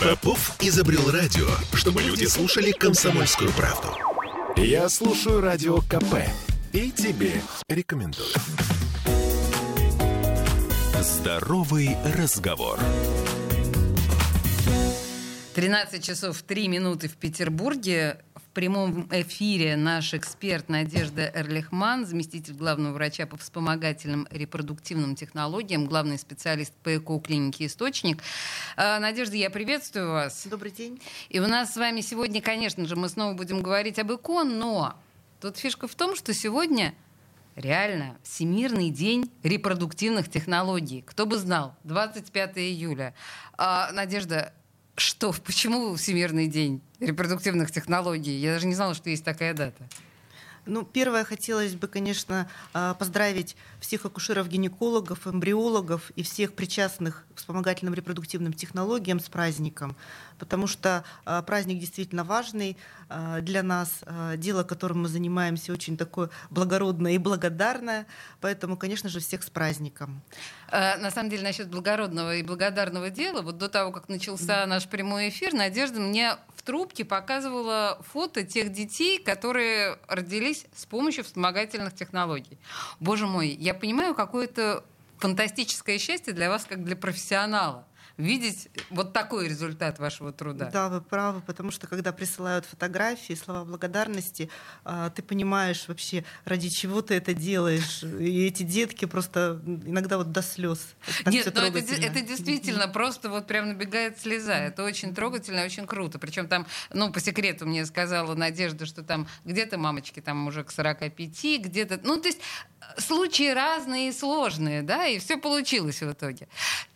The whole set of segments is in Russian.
Попов изобрел радио, чтобы люди слушали комсомольскую правду. Я слушаю радио КП и тебе рекомендую. Здоровый разговор. 13 часов 3 минуты в Петербурге. В прямом эфире наш эксперт Надежда Эрлихман, заместитель главного врача по вспомогательным репродуктивным технологиям, главный специалист по ЭКО-клинике «Источник». А, Надежда, я приветствую вас. Добрый день. И у нас с вами сегодня, конечно же, мы снова будем говорить об ЭКО, но тут фишка в том, что сегодня реально Всемирный день репродуктивных технологий. Кто бы знал, 25 июля. А, Надежда, что, почему Всемирный день репродуктивных технологий? Я даже не знала, что есть такая дата. Ну, первое, хотелось бы, конечно, а, поздравить всех акушеров-гинекологов, эмбриологов и всех причастных к вспомогательным репродуктивным технологиям с праздником, потому что а, праздник действительно важный а, для нас, дело, которым мы занимаемся, очень такое благородное и благодарное, поэтому, конечно же, всех с праздником. На самом деле, насчет благородного и благодарного дела, вот до того, как начался наш прямой эфир, Надежда мне в трубке показывала фото тех детей, которые родились с помощью вспомогательных технологий. Боже мой, я понимаю, какое-то фантастическое счастье для вас, как для профессионала видеть вот такой результат вашего труда. Да, вы правы, потому что когда присылают фотографии, слова благодарности, а, ты понимаешь вообще, ради чего ты это делаешь. И эти детки просто иногда вот до слез. Нет, но это, это действительно просто вот прям набегает слеза. Это очень трогательно, очень круто. Причем там, ну, по секрету мне сказала Надежда, что там где-то мамочки там уже к 45, где-то... Ну, то есть случаи разные и сложные, да, и все получилось в итоге.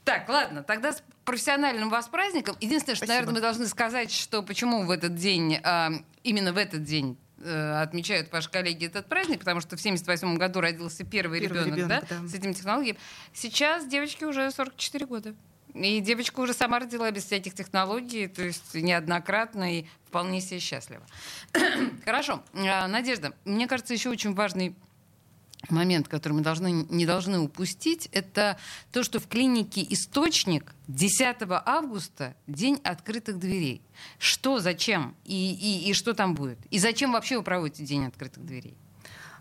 Так, ладно, тогда с профессиональным вас праздником. Единственное, что, Спасибо. наверное, мы должны сказать, что почему в этот день, э, именно в этот день э, отмечают ваши коллеги этот праздник, потому что в 78 году родился первый, первый ребенок, ребенок да, да. с этими технологиями. Сейчас девочке уже 44 года. И девочка уже сама родила без всяких технологий, то есть неоднократно и вполне себе счастлива. Хорошо. А, Надежда, мне кажется, еще очень важный момент, который мы должны, не должны упустить, это то, что в клинике «Источник» 10 августа день открытых дверей. Что, зачем и, и, и что там будет? И зачем вообще вы проводите день открытых дверей?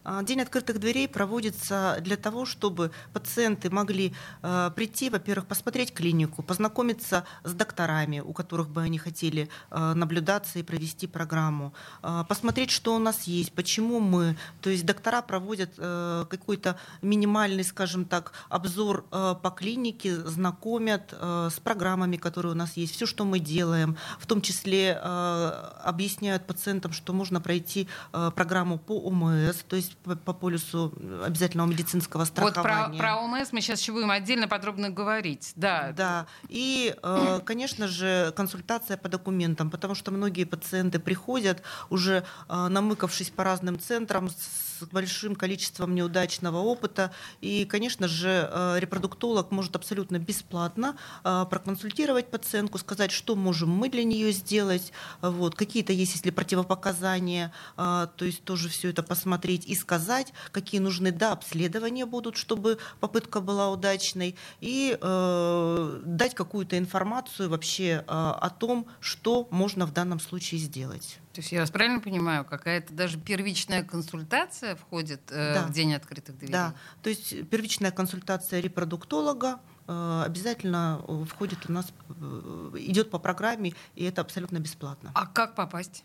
А, день открытых дверей проводится для того, чтобы пациенты могли э, прийти, во-первых, посмотреть клинику, познакомиться с докторами, у которых бы они хотели э, наблюдаться и провести программу, э, посмотреть, что у нас есть, почему мы. То есть доктора проводят какой-то минимальный, скажем так, обзор по клинике, знакомят с программами, которые у нас есть, все, что мы делаем, в том числе объясняют пациентам, что можно пройти программу по ОМС, то есть по, по полюсу обязательного медицинского страхования. Вот про, про ОМС мы сейчас еще будем отдельно подробно говорить. Да. Да. И, э, конечно же, консультация по документам, потому что многие пациенты приходят уже э, намыкавшись по разным центрам с с большим количеством неудачного опыта. И, конечно же, э, репродуктолог может абсолютно бесплатно э, проконсультировать пациентку, сказать, что можем мы для нее сделать, вот, какие-то есть, если противопоказания, э, то есть тоже все это посмотреть и сказать, какие нужны да, обследования будут, чтобы попытка была удачной, и э, дать какую-то информацию вообще э, о том, что можно в данном случае сделать. То есть я вас правильно понимаю, какая-то даже первичная консультация входит э, да. в день открытых дверей? Да, то есть первичная консультация репродуктолога э, обязательно входит у нас, э, идет по программе, и это абсолютно бесплатно. А как попасть?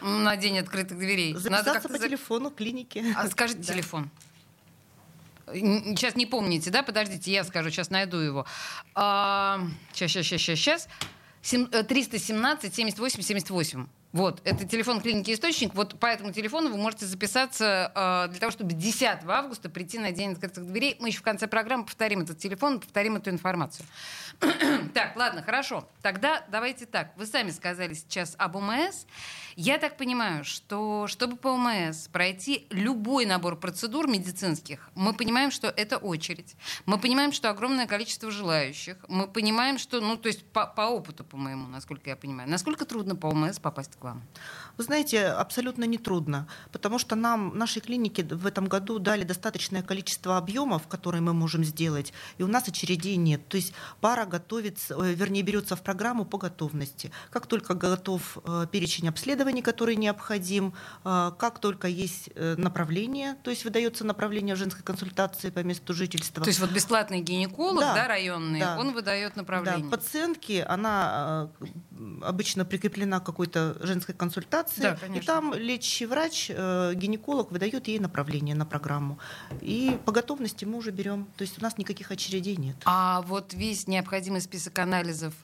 На день открытых дверей. Записаться Надо по телефону клиники. А скажите да. телефон. Сейчас не помните, да? Подождите, я скажу, сейчас найду его. А, сейчас, сейчас, сейчас, сейчас. 317 78 78. Вот, это телефон клиники «Источник». Вот по этому телефону вы можете записаться э, для того, чтобы 10 августа прийти на День открытых дверей. Мы еще в конце программы повторим этот телефон, повторим эту информацию. так, ладно, хорошо. Тогда давайте так. Вы сами сказали сейчас об ОМС. Я так понимаю, что чтобы по ОМС пройти любой набор процедур медицинских, мы понимаем, что это очередь. Мы понимаем, что огромное количество желающих. Мы понимаем, что, ну, то есть по, по опыту, по моему, насколько я понимаю, насколько трудно по ОМС попасть к вам? Вы знаете, абсолютно нетрудно, потому что нам, нашей клинике в этом году дали достаточное количество объемов, которые мы можем сделать, и у нас очередей нет. То есть пара готовится, э, вернее, берется в программу по готовности. Как только готов э, перечень обследований, который необходим, э, как только есть направление, то есть выдается направление в женской консультации по месту жительства. То есть вот бесплатный гинеколог, да, да районный, да. он выдает направление. Да, пациентке она обычно прикреплена к какой-то женской консультации, да, и там лечащий врач, э, гинеколог выдает ей направление на программу. И по готовности мы уже берем. То есть у нас никаких очередей нет. А вот весь необходимый список анализов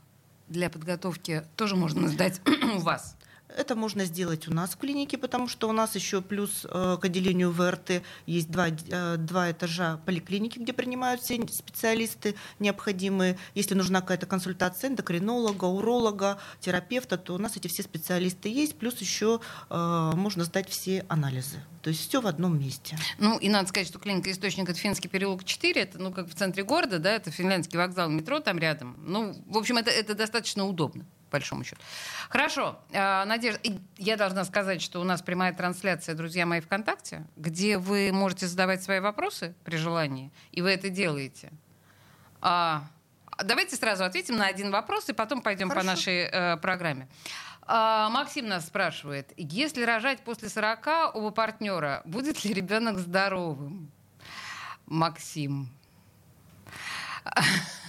для подготовки тоже можно сдать у вас? Это можно сделать у нас в клинике, потому что у нас еще плюс э, к отделению ВРТ есть два, э, два этажа поликлиники, где принимают все специалисты необходимые. Если нужна какая-то консультация эндокринолога, уролога, терапевта, то у нас эти все специалисты есть, плюс еще э, можно сдать все анализы. То есть все в одном месте. Ну и надо сказать, что клиника «Источник» — это Финский переулок 4, это ну как в центре города, да, это финляндский вокзал метро там рядом. Ну, в общем, это, это достаточно удобно большому счету. Хорошо, а, Надежда, я должна сказать, что у нас прямая трансляция, друзья мои, ВКонтакте, где вы можете задавать свои вопросы при желании, и вы это делаете. А, давайте сразу ответим на один вопрос, и потом пойдем Хорошо. по нашей э, программе. А, Максим нас спрашивает, если рожать после 40 оба партнера, будет ли ребенок здоровым? Максим.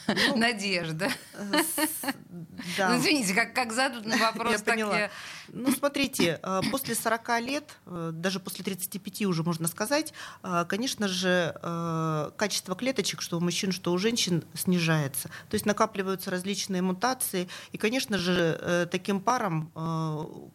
Ну, Надежда. Да. Ну, извините, как, как задан вопрос, я так поняла. я... Ну, смотрите, э, после 40 лет, э, даже после 35 уже можно сказать, э, конечно же, качество клеточек, что у мужчин, что у женщин, снижается. То есть накапливаются различные мутации. И, конечно же, таким парам,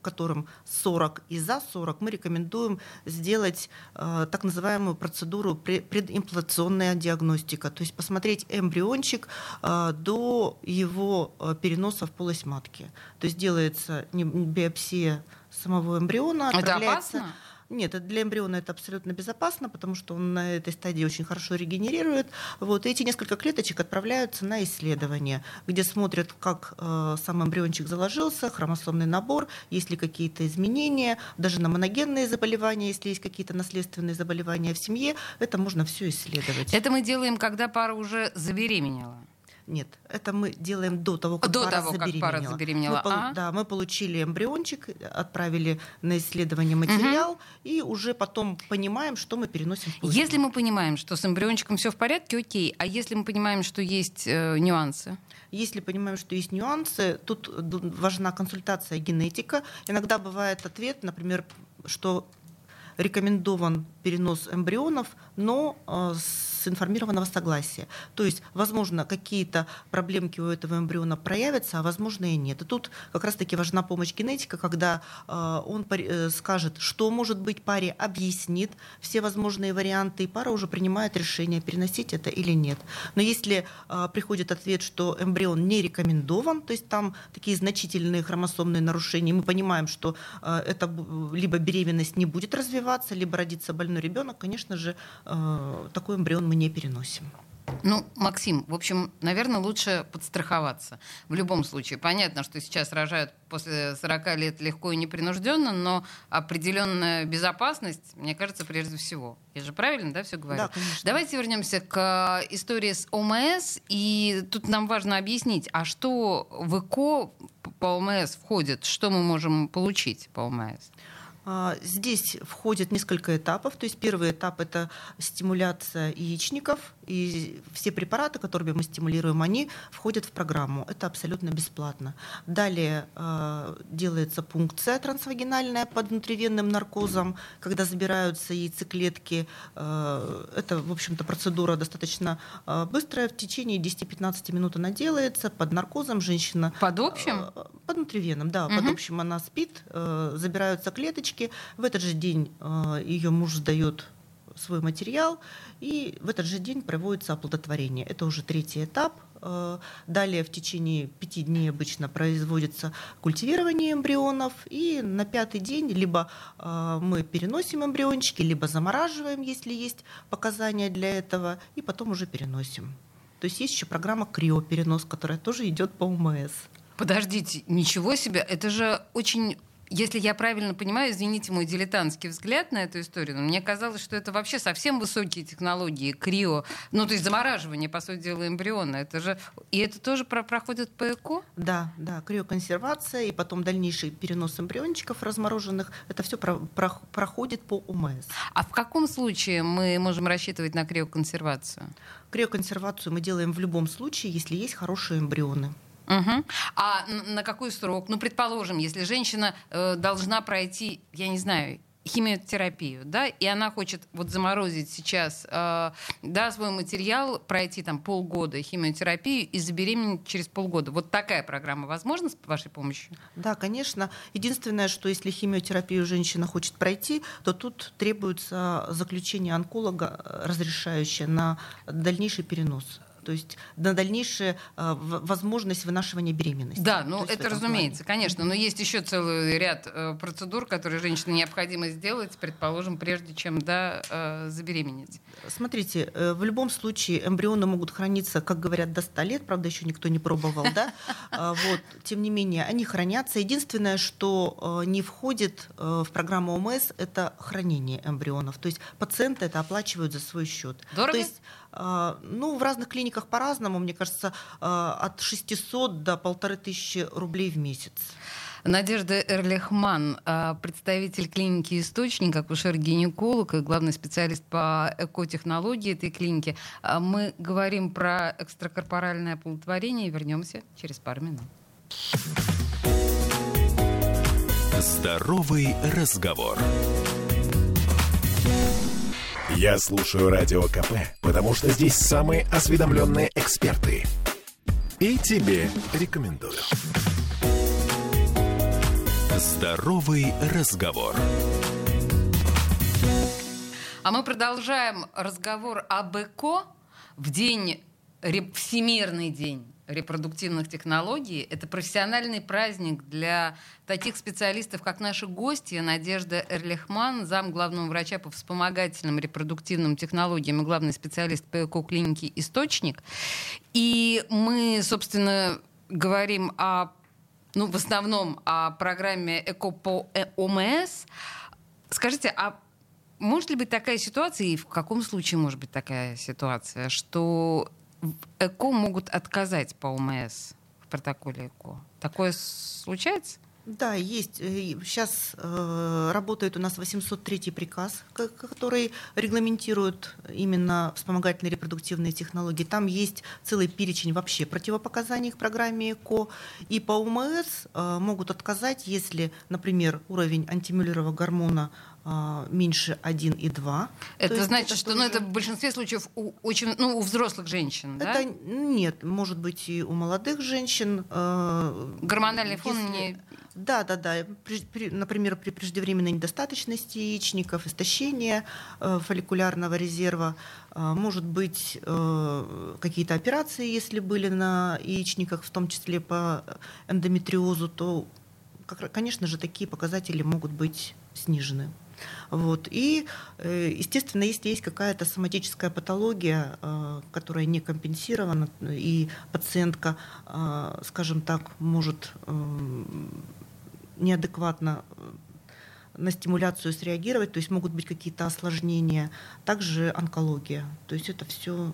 которым 40 и за 40, мы рекомендуем сделать так называемую процедуру предимплантационная диагностика. То есть посмотреть эмбриончик до его переноса в полость матки. То есть делается биопсия все самого эмбриона. Это опасно? Нет, для эмбриона это абсолютно безопасно, потому что он на этой стадии очень хорошо регенерирует. Вот, и эти несколько клеточек отправляются на исследование, где смотрят, как э, сам эмбриончик заложился, хромосомный набор, есть ли какие-то изменения, даже на моногенные заболевания, если есть какие-то наследственные заболевания в семье, это можно все исследовать. Это мы делаем, когда пара уже забеременела. Нет, это мы делаем до того, как до пара того, забеременела. Как пара забеременела. Мы, а? Да, мы получили эмбриончик, отправили на исследование материал, угу. и уже потом понимаем, что мы переносим. Если мы понимаем, что с эмбриончиком все в порядке, окей. А если мы понимаем, что есть э, нюансы? Если понимаем, что есть нюансы, тут важна консультация генетика. Иногда бывает ответ, например, что рекомендован перенос эмбрионов, но э, с информированного согласия. То есть, возможно, какие-то проблемки у этого эмбриона проявятся, а возможно и нет. И тут как раз-таки важна помощь генетика, когда э, он э, скажет, что может быть паре, объяснит все возможные варианты, и пара уже принимает решение, переносить это или нет. Но если э, приходит ответ, что эмбрион не рекомендован, то есть там такие значительные хромосомные нарушения, мы понимаем, что это либо беременность не будет развиваться, либо родится больной ребенок, конечно же, такой эмбрион мы не переносим. Ну, Максим, в общем, наверное, лучше подстраховаться. В любом случае, понятно, что сейчас рожают после 40 лет легко и непринужденно, но определенная безопасность, мне кажется, прежде всего. Я же правильно, да, все говорю? Да, конечно. Давайте вернемся к истории с ОМС. И тут нам важно объяснить, а что в ЭКО по ОМС входит, что мы можем получить по ОМС? А, здесь входит несколько этапов. То есть первый этап – это стимуляция яичников, и все препараты, которыми мы стимулируем, они входят в программу. Это абсолютно бесплатно. Далее э, делается пункция трансвагинальная под внутривенным наркозом, когда забираются яйцеклетки. Э, это, в общем-то, процедура достаточно э, быстрая. В течение 10-15 минут она делается под наркозом. Женщина... Под общим? Э, под внутривенным, да. Угу. Под общим она спит, э, забираются клеточки. В этот же день э, ее муж сдает свой материал, и в этот же день проводится оплодотворение. Это уже третий этап. Э, далее в течение пяти дней обычно производится культивирование эмбрионов, и на пятый день либо э, мы переносим эмбриончики, либо замораживаем, если есть показания для этого, и потом уже переносим. То есть есть еще программа криоперенос, которая тоже идет по УМС. Подождите, ничего себе, это же очень если я правильно понимаю, извините мой дилетантский взгляд на эту историю, но мне казалось, что это вообще совсем высокие технологии, крио, ну то есть замораживание, по сути дела, эмбриона. Это же и это тоже про проходит по ЭКО? Да, да, криоконсервация и потом дальнейший перенос эмбриончиков размороженных, это все про, про, проходит по УМС. А в каком случае мы можем рассчитывать на криоконсервацию? Криоконсервацию мы делаем в любом случае, если есть хорошие эмбрионы. Угу. А на какой срок? Ну, предположим, если женщина э, должна пройти, я не знаю, химиотерапию, да, и она хочет вот заморозить сейчас, э, да, свой материал, пройти там полгода химиотерапию и забеременеть через полгода. Вот такая программа возможна с вашей помощью? Да, конечно. Единственное, что если химиотерапию женщина хочет пройти, то тут требуется заключение онколога, э, разрешающее на дальнейший перенос то есть на дальнейшая возможность вынашивания беременности. Да, ну это разумеется, плане. конечно, но есть еще целый ряд э, процедур, которые женщине необходимо сделать, предположим, прежде чем да, э, забеременеть. Смотрите, э, в любом случае эмбрионы могут храниться, как говорят, до 100 лет, правда, еще никто не пробовал, да, а, вот, тем не менее, они хранятся. Единственное, что не входит в программу ОМС, это хранение эмбрионов, то есть пациенты это оплачивают за свой счет. Дорого? То есть ну, в разных клиниках по-разному, мне кажется, а, от 600 до полторы тысячи рублей в месяц. Надежда Эрлихман, а, представитель клиники «Источник», акушер-гинеколог и главный специалист по экотехнологии этой клиники. Мы говорим про экстракорпоральное оплодотворение и вернемся через пару минут. Здоровый разговор. Я слушаю Радио КП, потому что здесь самые осведомленные эксперты. И тебе рекомендую. Здоровый разговор. А мы продолжаем разговор об ЭКО в день, Всемирный день репродуктивных технологий. Это профессиональный праздник для таких специалистов, как наши гости, Надежда Эрлихман, зам главного врача по вспомогательным репродуктивным технологиям и главный специалист по эко-клинике «Источник». И мы, собственно, говорим о, ну, в основном о программе «Эко по ОМС». Скажите, а может ли быть такая ситуация, и в каком случае может быть такая ситуация, что ЭКО могут отказать по ОМС в протоколе ЭКО. Такое случается? Да, есть. Сейчас э, э, работает у нас 803 приказ, который регламентирует именно вспомогательные репродуктивные технологии. Там есть целый перечень вообще противопоказаний к программе ЭКО. И по ОМС э, могут отказать, если, например, уровень антимюллерова гормона меньше 1,2. Это значит, это что ну, это в большинстве случаев у, очень, ну, у взрослых женщин, это, да? Нет, может быть и у молодых женщин. Э, Гормональный фон если... не... Да, да, да. При, при, например, при преждевременной недостаточности яичников, истощения э, фолликулярного резерва, э, может быть э, какие-то операции, если были на яичниках, в том числе по эндометриозу, то, конечно же, такие показатели могут быть снижены. Вот. И, э, естественно, если есть какая-то соматическая патология, э, которая не компенсирована, и пациентка, э, скажем так, может неадекватно на стимуляцию среагировать, то есть могут быть какие-то осложнения, также онкология. То есть это все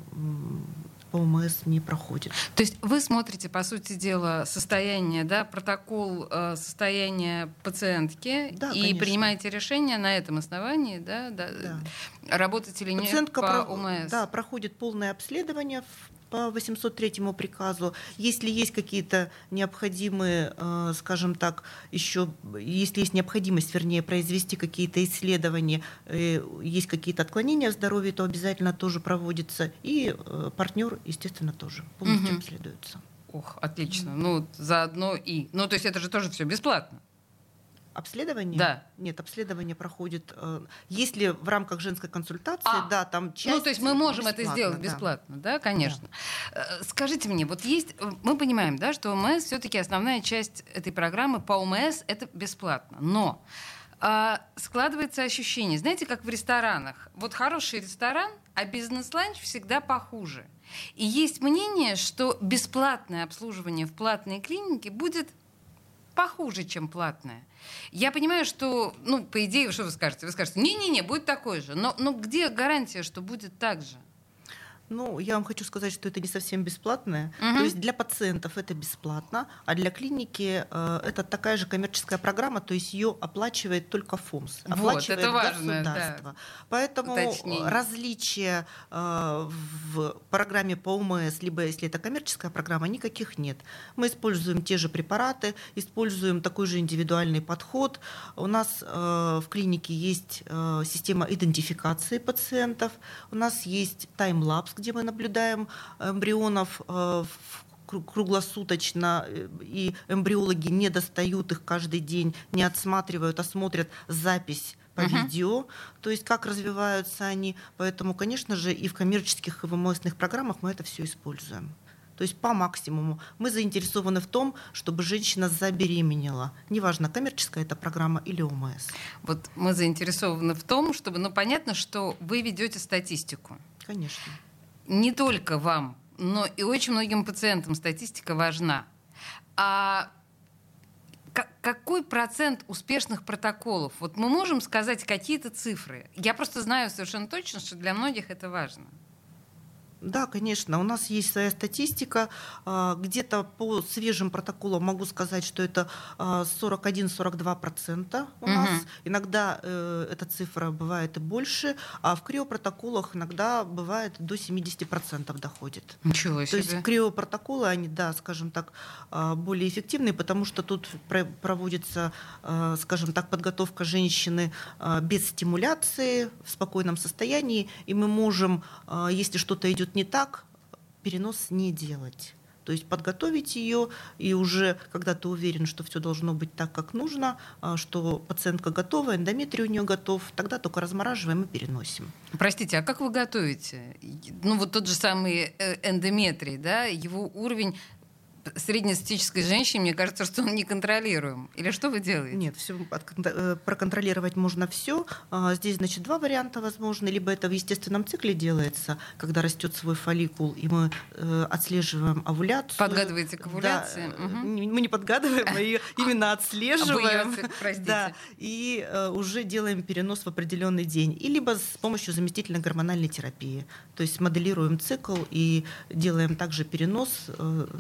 по ОМС не проходит. То есть вы смотрите, по сути дела, состояние, да, протокол э, состояния пациентки да, и конечно. принимаете решение на этом основании, да, да, да. работать или Пациентка нет по ОМС. Да, проходит полное обследование по 803 приказу. Если есть какие-то необходимые, э, скажем так, еще, если есть необходимость, вернее, произвести какие-то исследования, э, есть какие-то отклонения в здоровье, то обязательно тоже проводится. И э, партнер, естественно, тоже полностью угу. обследуется. Ох, отлично. Ну, заодно и... Ну, то есть это же тоже все бесплатно. Обследование? Да. Нет, обследование проходит. Э, если в рамках женской консультации, а, да, там часть. Ну, то есть мы можем это сделать бесплатно, да, да конечно. Да. Э, скажите мне, вот есть, мы понимаем, да, что ОМС все-таки основная часть этой программы по ОМС это бесплатно. Но а, складывается ощущение, знаете, как в ресторанах. Вот хороший ресторан, а бизнес-ланч всегда похуже. И есть мнение, что бесплатное обслуживание в платной клинике будет похуже, чем платная. Я понимаю, что, ну, по идее, что вы скажете? Вы скажете, не-не-не, будет такой же. Но, но где гарантия, что будет так же? Ну, я вам хочу сказать, что это не совсем бесплатное. Угу. То есть для пациентов это бесплатно, а для клиники э, это такая же коммерческая программа, то есть ее оплачивает только ФОМС, оплачивает вот, это важно, государство. Да. Поэтому Уточнение. различия э, в программе по ОМС, либо если это коммерческая программа, никаких нет. Мы используем те же препараты, используем такой же индивидуальный подход. У нас э, в клинике есть э, система идентификации пациентов, у нас есть таймлапс, где мы наблюдаем эмбрионов э, круглосуточно, э, и эмбриологи не достают их каждый день, не отсматривают, а смотрят запись по uh-huh. видео, то есть как развиваются они. Поэтому, конечно же, и в коммерческих, и в МЛСных программах мы это все используем. То есть по максимуму. Мы заинтересованы в том, чтобы женщина забеременела. Неважно, коммерческая это программа или ОМС. Вот мы заинтересованы в том, чтобы, ну понятно, что вы ведете статистику. Конечно не только вам, но и очень многим пациентам статистика важна. А какой процент успешных протоколов? Вот мы можем сказать какие-то цифры. Я просто знаю совершенно точно, что для многих это важно. Да, конечно. У нас есть своя статистика. А, где-то по свежим протоколам могу сказать, что это 41-42% а, у угу. нас. Иногда э, эта цифра бывает и больше, а в криопротоколах иногда бывает до 70% доходит. Ничего себе. То есть криопротоколы, они, да, скажем так, а, более эффективные, потому что тут проводится, скажем так, подготовка женщины без стимуляции, в спокойном состоянии, и мы можем, если что-то идет не так, перенос не делать. То есть подготовить ее, и уже когда ты уверен, что все должно быть так, как нужно, а, что пациентка готова, эндометрий у нее готов, тогда только размораживаем и переносим. Простите, а как вы готовите? Ну вот тот же самый э, эндометрий, да, его уровень среднестатистической женщине, мне кажется, что он неконтролируем. Или что вы делаете? Нет, все, э, проконтролировать можно все. А, здесь, значит, два варианта возможны. Либо это в естественном цикле делается, когда растет свой фолликул, и мы э, отслеживаем овуляцию. Подгадываете к овуляции? Да, угу. Мы не подгадываем, мы ее именно отслеживаем. Да, и уже делаем перенос в определенный день. И либо с помощью заместительной гормональной терапии. То есть моделируем цикл и делаем также перенос.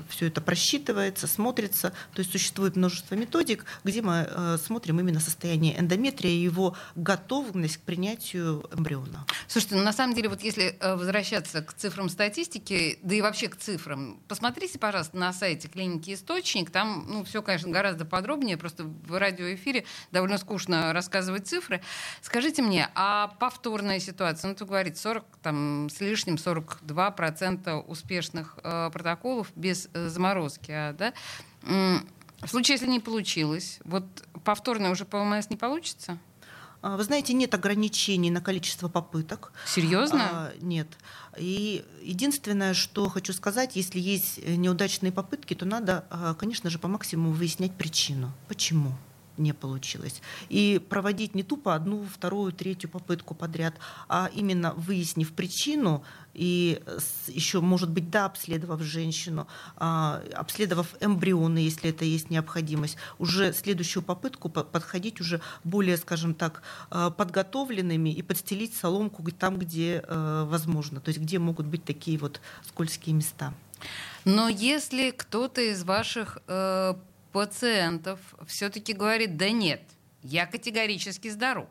Все это просчитывается, смотрится. То есть существует множество методик, где мы э, смотрим именно состояние эндометрия и его готовность к принятию эмбриона. Слушайте, ну на самом деле, вот если э, возвращаться к цифрам статистики, да и вообще к цифрам, посмотрите, пожалуйста, на сайте клиники «Источник». Там ну, все, конечно, гораздо подробнее, просто в радиоэфире довольно скучно рассказывать цифры. Скажите мне, а повторная ситуация, ну, ты говорит, 40 там, с лишним, 42% успешных э, протоколов без э, заморозки заморозки, а, да? В случае, если не получилось, вот повторно уже по ОМС не получится? А, вы знаете, нет ограничений на количество попыток. Серьезно? А, нет. И единственное, что хочу сказать, если есть неудачные попытки, то надо, а, конечно же, по максимуму выяснять причину. Почему? Не получилось. И проводить не тупо одну, вторую, третью попытку подряд, а именно выяснив причину и еще, может быть, да, обследовав женщину, а, обследовав эмбрионы, если это есть необходимость, уже следующую попытку подходить уже более, скажем так, а, подготовленными и подстелить соломку там, где а, возможно, то есть где могут быть такие вот скользкие места. Но если кто-то из ваших э, пациентов все-таки говорит, да нет, я категорически здоров.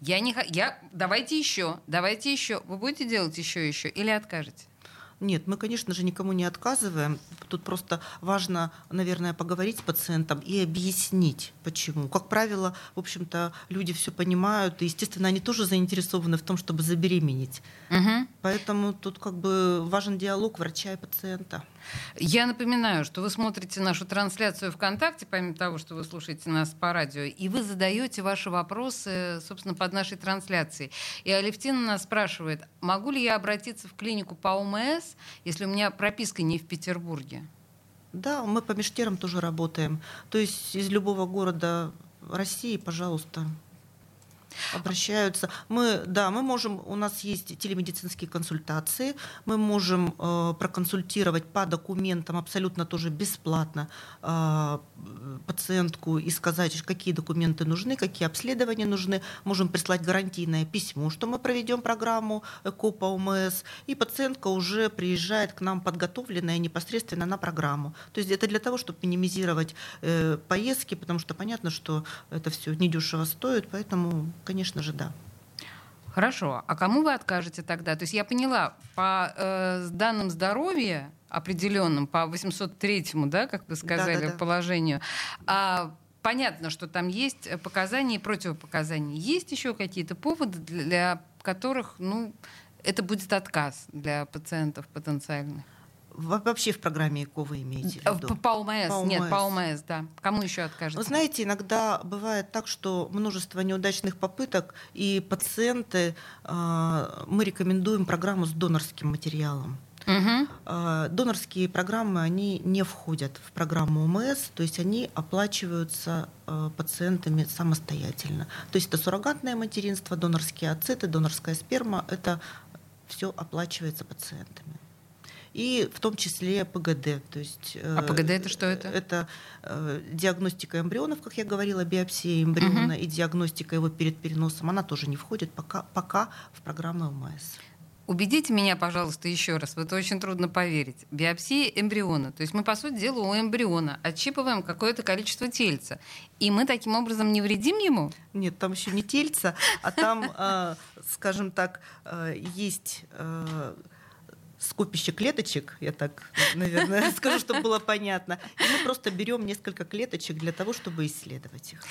Я не я давайте еще, давайте еще. Вы будете делать еще еще или откажете? Нет, мы, конечно же, никому не отказываем. Тут просто важно, наверное, поговорить с пациентом и объяснить, почему. Как правило, в общем-то, люди все понимают, и, естественно, они тоже заинтересованы в том, чтобы забеременеть. Угу. Поэтому тут как бы важен диалог врача и пациента. Я напоминаю, что вы смотрите нашу трансляцию ВКонтакте, помимо того, что вы слушаете нас по радио, и вы задаете ваши вопросы, собственно, под нашей трансляцией. И Алевтина нас спрашивает, могу ли я обратиться в клинику по ОМС, если у меня прописка не в Петербурге? Да, мы по межтерам тоже работаем. То есть из любого города России, пожалуйста, Обращаются. Мы, да, мы можем, у нас есть телемедицинские консультации, мы можем э, проконсультировать по документам абсолютно тоже бесплатно э, пациентку и сказать, какие документы нужны, какие обследования нужны. Можем прислать гарантийное письмо, что мы проведем программу ЭКО по ОМС, и пациентка уже приезжает к нам подготовленная непосредственно на программу. То есть это для того, чтобы минимизировать э, поездки, потому что понятно, что это все недешево стоит, поэтому, конечно же, да. Хорошо. А кому вы откажете тогда? То есть я поняла, по э, данным здоровья определенным, по 803-му, да, как вы сказали, да, да, да. положению, а понятно, что там есть показания и противопоказания. Есть еще какие-то поводы, для которых, ну, это будет отказ для пациентов потенциальных? Вообще в программе ЭКО имеете в виду? По, по ОМС, по нет, по ОМС, да. Кому еще откажется? Вы знаете, иногда бывает так, что множество неудачных попыток, и пациенты, э, мы рекомендуем программу с донорским материалом. Угу. Э, донорские программы, они не входят в программу ОМС, то есть они оплачиваются э, пациентами самостоятельно. То есть это суррогатное материнство, донорские ацеты, донорская сперма, это все оплачивается пациентами и в том числе ПГД. То есть, э, а ПГД это что это? Это э, диагностика эмбрионов, как я говорила, биопсия эмбриона угу. и диагностика его перед переносом, она тоже не входит пока, пока в программу ОМС. Убедите меня, пожалуйста, еще раз, в это очень трудно поверить. Биопсия эмбриона. То есть мы, по сути дела, у эмбриона отщипываем какое-то количество тельца. И мы таким образом не вредим ему? Нет, там еще не тельца, а там, э, скажем так, есть скопище клеточек, я так, наверное, скажу, чтобы было понятно. И мы просто берем несколько клеточек для того, чтобы исследовать их.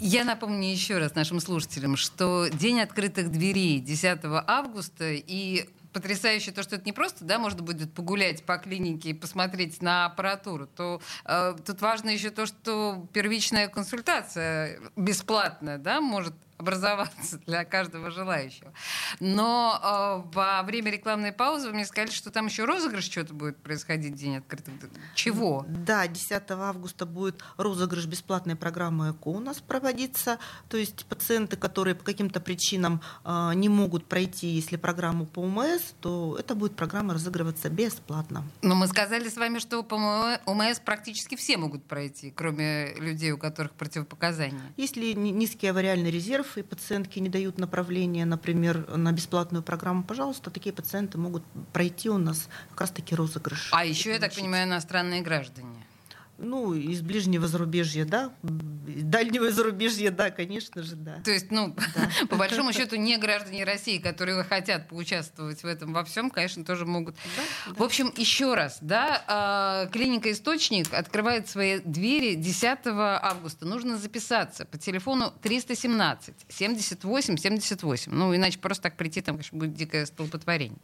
Я напомню еще раз нашим слушателям, что День открытых дверей 10 августа и потрясающе то, что это не просто, да, можно будет погулять по клинике и посмотреть на аппаратуру, то э, тут важно еще то, что первичная консультация бесплатная, да, может образоваться для каждого желающего. Но э, во время рекламной паузы вы мне сказали, что там еще розыгрыш что-то будет происходить день открытых. Чего? Да, 10 августа будет розыгрыш бесплатной программы ЭКО у нас проводиться. То есть пациенты, которые по каким-то причинам э, не могут пройти, если программу по УМС, то эта будет программа разыгрываться бесплатно. Но мы сказали с вами, что по УМС практически все могут пройти, кроме людей, у которых противопоказания. Если низкий авариальный резерв, и пациентки не дают направления, например, на бесплатную программу, пожалуйста, такие пациенты могут пройти у нас как раз-таки розыгрыш. А еще, я так понимаю, иностранные граждане. Ну, из ближнего зарубежья, да. Дальнего зарубежья, да, конечно же, да. То есть, ну, да. по большому счету, не граждане России, которые хотят поучаствовать в этом во всем, конечно, тоже могут. Да, в общем, еще раз, да, а, клиника «Источник» открывает свои двери 10 августа. Нужно записаться по телефону 317 78 78. Ну, иначе просто так прийти, там, конечно, будет дикое столпотворение.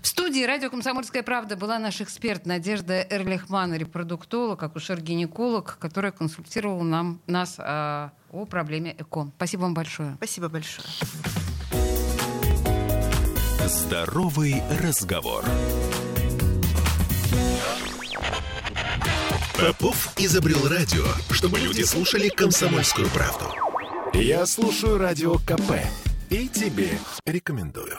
В студии «Радио Комсомольская правда» была наш эксперт Надежда Эрлихман, репродуктолог, акушер акушер-гинеколог, которая консультировала нам, нас э, о проблеме ЭКО. Спасибо вам большое. Спасибо большое. Здоровый разговор. Попов изобрел радио, чтобы люди слушали комсомольскую правду. Я слушаю радио КП и тебе рекомендую.